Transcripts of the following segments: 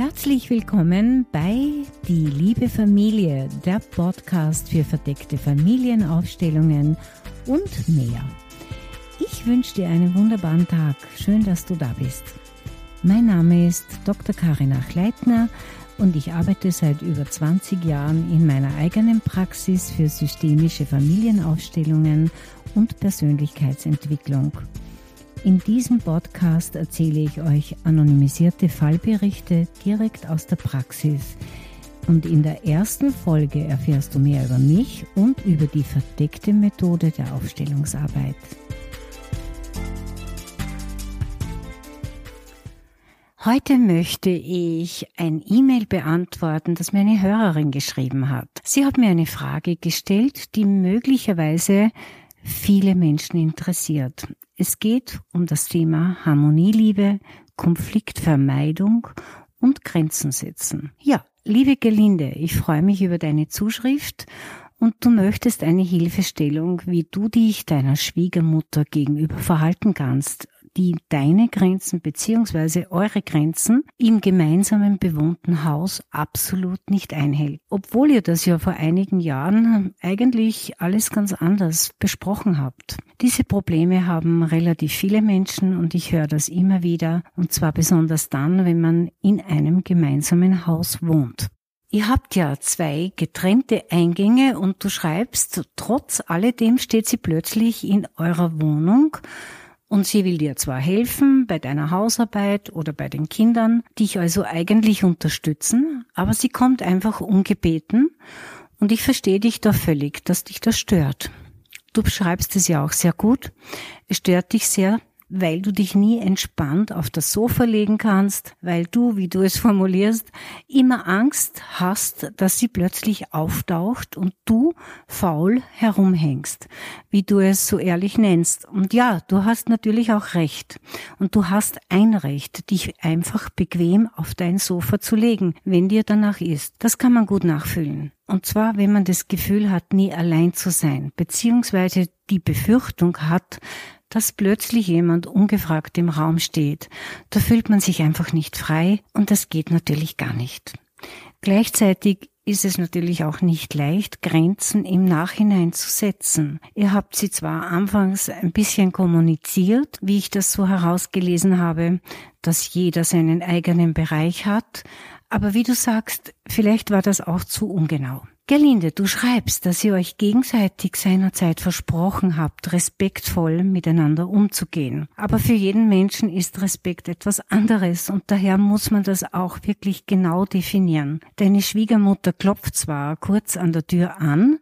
Herzlich willkommen bei Die liebe Familie, der Podcast für verdeckte Familienaufstellungen und mehr. Ich wünsche dir einen wunderbaren Tag. Schön, dass du da bist. Mein Name ist Dr. Karina Kleitner und ich arbeite seit über 20 Jahren in meiner eigenen Praxis für systemische Familienaufstellungen und Persönlichkeitsentwicklung. In diesem Podcast erzähle ich euch anonymisierte Fallberichte direkt aus der Praxis. Und in der ersten Folge erfährst du mehr über mich und über die verdeckte Methode der Aufstellungsarbeit. Heute möchte ich ein E-Mail beantworten, das mir eine Hörerin geschrieben hat. Sie hat mir eine Frage gestellt, die möglicherweise viele Menschen interessiert. Es geht um das Thema Harmonieliebe, Konfliktvermeidung und Grenzen setzen. Ja, liebe Gelinde, ich freue mich über deine Zuschrift und du möchtest eine Hilfestellung, wie du dich deiner Schwiegermutter gegenüber verhalten kannst, die deine Grenzen beziehungsweise eure Grenzen im gemeinsamen bewohnten Haus absolut nicht einhält. Obwohl ihr das ja vor einigen Jahren eigentlich alles ganz anders besprochen habt. Diese Probleme haben relativ viele Menschen und ich höre das immer wieder und zwar besonders dann, wenn man in einem gemeinsamen Haus wohnt. Ihr habt ja zwei getrennte Eingänge und du schreibst, trotz alledem steht sie plötzlich in eurer Wohnung und sie will dir zwar helfen bei deiner Hausarbeit oder bei den Kindern, dich also eigentlich unterstützen, aber sie kommt einfach ungebeten und ich verstehe dich da völlig, dass dich das stört. Du beschreibst es ja auch sehr gut. Es stört dich sehr, weil du dich nie entspannt auf das Sofa legen kannst, weil du, wie du es formulierst, immer Angst hast, dass sie plötzlich auftaucht und du faul herumhängst, wie du es so ehrlich nennst. Und ja, du hast natürlich auch recht. Und du hast ein Recht, dich einfach bequem auf dein Sofa zu legen, wenn dir danach ist. Das kann man gut nachfühlen. Und zwar, wenn man das Gefühl hat, nie allein zu sein, beziehungsweise die Befürchtung hat, dass plötzlich jemand ungefragt im Raum steht. Da fühlt man sich einfach nicht frei und das geht natürlich gar nicht. Gleichzeitig ist es natürlich auch nicht leicht, Grenzen im Nachhinein zu setzen. Ihr habt sie zwar anfangs ein bisschen kommuniziert, wie ich das so herausgelesen habe, dass jeder seinen eigenen Bereich hat, aber wie du sagst, vielleicht war das auch zu ungenau. Gerlinde, du schreibst, dass ihr euch gegenseitig seinerzeit versprochen habt, respektvoll miteinander umzugehen. Aber für jeden Menschen ist Respekt etwas anderes und daher muss man das auch wirklich genau definieren. Deine Schwiegermutter klopft zwar kurz an der Tür an,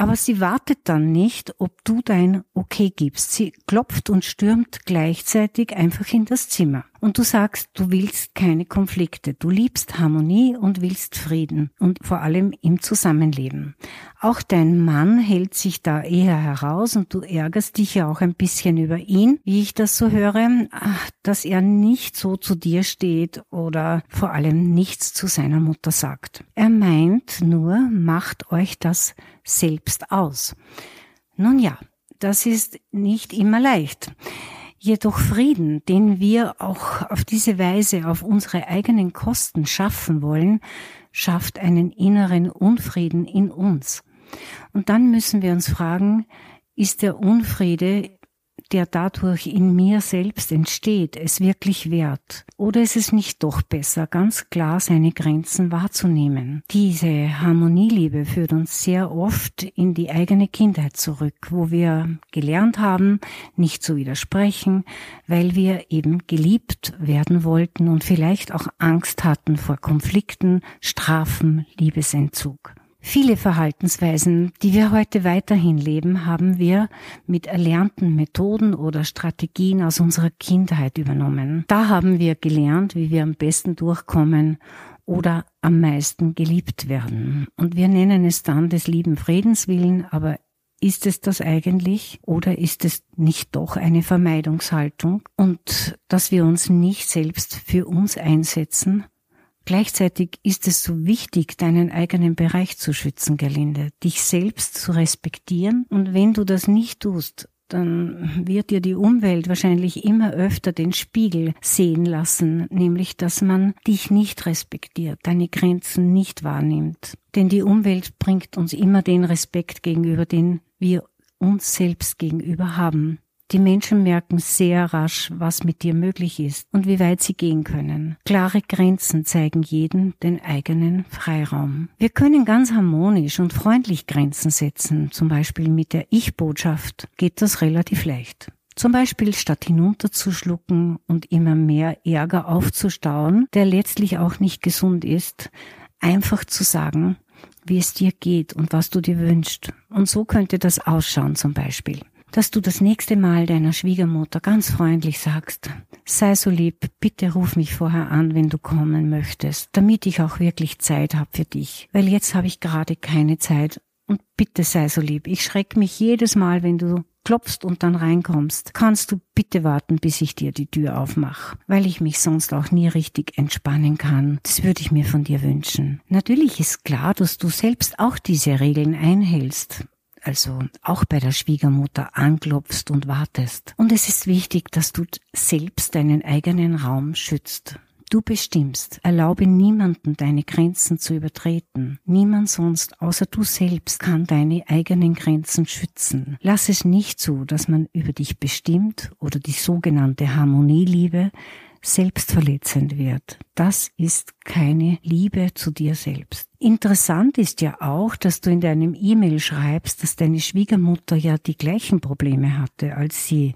aber sie wartet dann nicht, ob du dein Okay gibst. Sie klopft und stürmt gleichzeitig einfach in das Zimmer. Und du sagst, du willst keine Konflikte. Du liebst Harmonie und willst Frieden und vor allem im Zusammenleben. Auch dein Mann hält sich da eher heraus und du ärgerst dich ja auch ein bisschen über ihn, wie ich das so höre, dass er nicht so zu dir steht oder vor allem nichts zu seiner Mutter sagt. Er meint nur, macht euch das selbst aus. Nun ja, das ist nicht immer leicht. Jedoch Frieden, den wir auch auf diese Weise auf unsere eigenen Kosten schaffen wollen, schafft einen inneren Unfrieden in uns. Und dann müssen wir uns fragen, ist der Unfriede der dadurch in mir selbst entsteht, es wirklich wert? Oder ist es nicht doch besser, ganz klar seine Grenzen wahrzunehmen? Diese Harmonieliebe führt uns sehr oft in die eigene Kindheit zurück, wo wir gelernt haben, nicht zu widersprechen, weil wir eben geliebt werden wollten und vielleicht auch Angst hatten vor Konflikten, Strafen, Liebesentzug. Viele Verhaltensweisen, die wir heute weiterhin leben, haben wir mit erlernten Methoden oder Strategien aus unserer Kindheit übernommen. Da haben wir gelernt, wie wir am besten durchkommen oder am meisten geliebt werden. Und wir nennen es dann des lieben Friedenswillen, aber ist es das eigentlich oder ist es nicht doch eine Vermeidungshaltung und dass wir uns nicht selbst für uns einsetzen Gleichzeitig ist es so wichtig, deinen eigenen Bereich zu schützen, Gerlinde, dich selbst zu respektieren. Und wenn du das nicht tust, dann wird dir die Umwelt wahrscheinlich immer öfter den Spiegel sehen lassen, nämlich dass man dich nicht respektiert, deine Grenzen nicht wahrnimmt. Denn die Umwelt bringt uns immer den Respekt gegenüber, den wir uns selbst gegenüber haben. Die Menschen merken sehr rasch, was mit dir möglich ist und wie weit sie gehen können. Klare Grenzen zeigen jeden den eigenen Freiraum. Wir können ganz harmonisch und freundlich Grenzen setzen, zum Beispiel mit der Ich-Botschaft geht das relativ leicht. Zum Beispiel statt hinunterzuschlucken und immer mehr Ärger aufzustauen, der letztlich auch nicht gesund ist, einfach zu sagen, wie es dir geht und was du dir wünschst. Und so könnte das ausschauen zum Beispiel dass du das nächste Mal deiner Schwiegermutter ganz freundlich sagst, sei so lieb, bitte ruf mich vorher an, wenn du kommen möchtest, damit ich auch wirklich Zeit habe für dich, weil jetzt habe ich gerade keine Zeit und bitte sei so lieb. Ich schreck mich jedes Mal, wenn du klopfst und dann reinkommst. Kannst du bitte warten, bis ich dir die Tür aufmache, weil ich mich sonst auch nie richtig entspannen kann. Das würde ich mir von dir wünschen. Natürlich ist klar, dass du selbst auch diese Regeln einhältst also auch bei der Schwiegermutter anklopfst und wartest. Und es ist wichtig, dass du selbst deinen eigenen Raum schützt. Du bestimmst. Erlaube niemanden deine Grenzen zu übertreten. Niemand sonst außer du selbst kann deine eigenen Grenzen schützen. Lass es nicht zu, dass man über dich bestimmt oder die sogenannte Harmonieliebe selbstverletzend wird. Das ist keine Liebe zu dir selbst. Interessant ist ja auch, dass du in deinem E-Mail schreibst, dass deine Schwiegermutter ja die gleichen Probleme hatte, als sie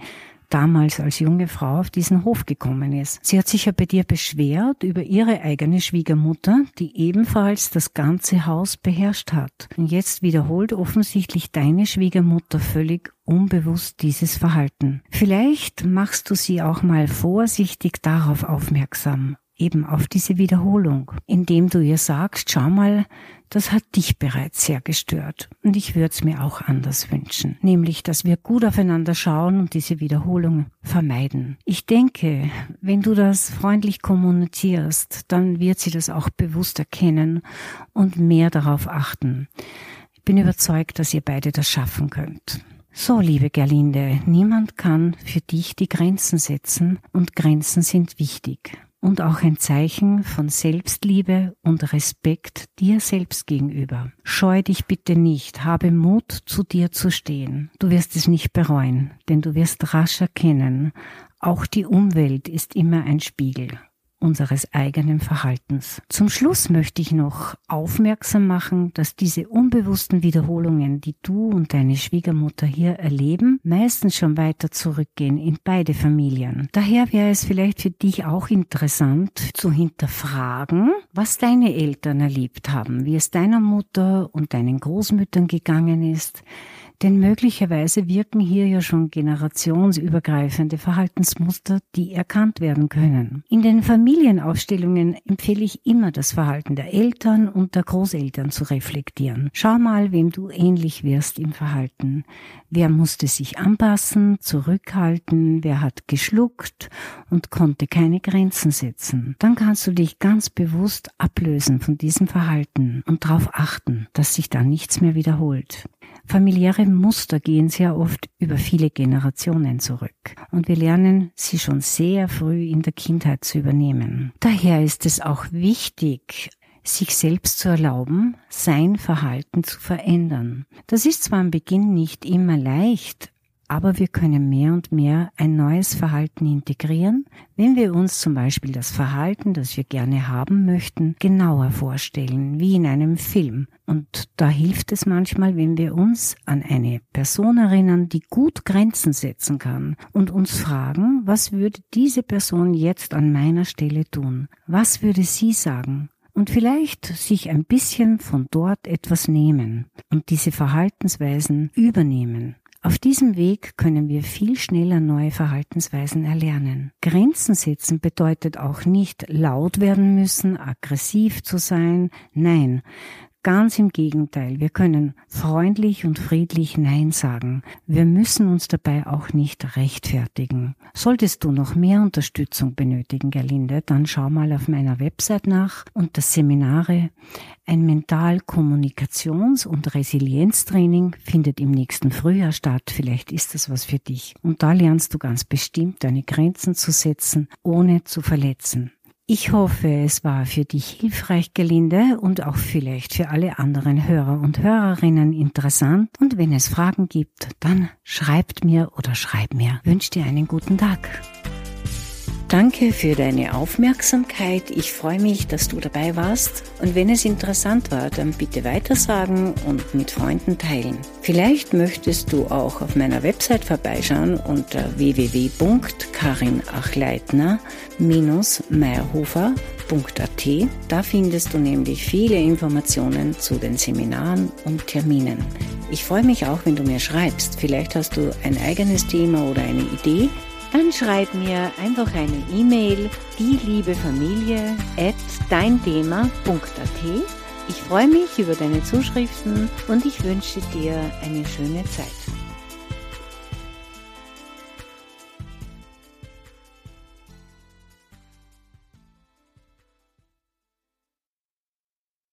damals als junge Frau auf diesen Hof gekommen ist. Sie hat sich ja bei dir beschwert über ihre eigene Schwiegermutter, die ebenfalls das ganze Haus beherrscht hat. Und jetzt wiederholt offensichtlich deine Schwiegermutter völlig unbewusst dieses Verhalten. Vielleicht machst du sie auch mal vorsichtig darauf aufmerksam, eben auf diese Wiederholung, indem du ihr sagst, schau mal, das hat dich bereits sehr gestört. Und ich würde es mir auch anders wünschen. Nämlich, dass wir gut aufeinander schauen und diese Wiederholung vermeiden. Ich denke, wenn du das freundlich kommunizierst, dann wird sie das auch bewusst erkennen und mehr darauf achten. Ich bin überzeugt, dass ihr beide das schaffen könnt. So, liebe Gerlinde, niemand kann für dich die Grenzen setzen und Grenzen sind wichtig und auch ein Zeichen von Selbstliebe und Respekt dir selbst gegenüber. Scheu dich bitte nicht, habe Mut, zu dir zu stehen. Du wirst es nicht bereuen, denn du wirst rasch erkennen, auch die Umwelt ist immer ein Spiegel unseres eigenen Verhaltens. Zum Schluss möchte ich noch aufmerksam machen, dass diese unbewussten Wiederholungen, die du und deine Schwiegermutter hier erleben, meistens schon weiter zurückgehen in beide Familien. Daher wäre es vielleicht für dich auch interessant zu hinterfragen, was deine Eltern erlebt haben, wie es deiner Mutter und deinen Großmüttern gegangen ist, denn möglicherweise wirken hier ja schon generationsübergreifende Verhaltensmuster, die erkannt werden können. In den Familienaufstellungen empfehle ich immer das Verhalten der Eltern und der Großeltern zu reflektieren. Schau mal, wem du ähnlich wirst im Verhalten. Wer musste sich anpassen, zurückhalten, wer hat geschluckt und konnte keine Grenzen setzen. Dann kannst du dich ganz bewusst ablösen von diesem Verhalten und darauf achten, dass sich da nichts mehr wiederholt. Familiäre Muster gehen sehr oft über viele Generationen zurück und wir lernen sie schon sehr früh in der Kindheit zu übernehmen. Daher ist es auch wichtig, sich selbst zu erlauben, sein Verhalten zu verändern. Das ist zwar am Beginn nicht immer leicht, aber wir können mehr und mehr ein neues Verhalten integrieren, wenn wir uns zum Beispiel das Verhalten, das wir gerne haben möchten, genauer vorstellen, wie in einem Film. Und da hilft es manchmal, wenn wir uns an eine Person erinnern, die gut Grenzen setzen kann und uns fragen, was würde diese Person jetzt an meiner Stelle tun? Was würde sie sagen? und vielleicht sich ein bisschen von dort etwas nehmen und diese Verhaltensweisen übernehmen. Auf diesem Weg können wir viel schneller neue Verhaltensweisen erlernen. Grenzen setzen bedeutet auch nicht laut werden müssen, aggressiv zu sein. Nein, Ganz im Gegenteil, wir können freundlich und friedlich Nein sagen. Wir müssen uns dabei auch nicht rechtfertigen. Solltest du noch mehr Unterstützung benötigen, Gerlinde, dann schau mal auf meiner Website nach unter Seminare. Ein Mental-Kommunikations- und Resilienztraining findet im nächsten Frühjahr statt. Vielleicht ist das was für dich. Und da lernst du ganz bestimmt deine Grenzen zu setzen, ohne zu verletzen. Ich hoffe, es war für dich hilfreich, Gelinde, und auch vielleicht für alle anderen Hörer und Hörerinnen interessant. Und wenn es Fragen gibt, dann schreibt mir oder schreib mir. Ich wünsche dir einen guten Tag. Danke für deine Aufmerksamkeit. Ich freue mich, dass du dabei warst. Und wenn es interessant war, dann bitte weitersagen und mit Freunden teilen. Vielleicht möchtest du auch auf meiner Website vorbeischauen unter www.karinachleitner-meierhofer.at. Da findest du nämlich viele Informationen zu den Seminaren und Terminen. Ich freue mich auch, wenn du mir schreibst. Vielleicht hast du ein eigenes Thema oder eine Idee dann schreib mir einfach eine E-Mail, die liebe Familie at deinthema.at. Ich freue mich über deine Zuschriften und ich wünsche dir eine schöne Zeit.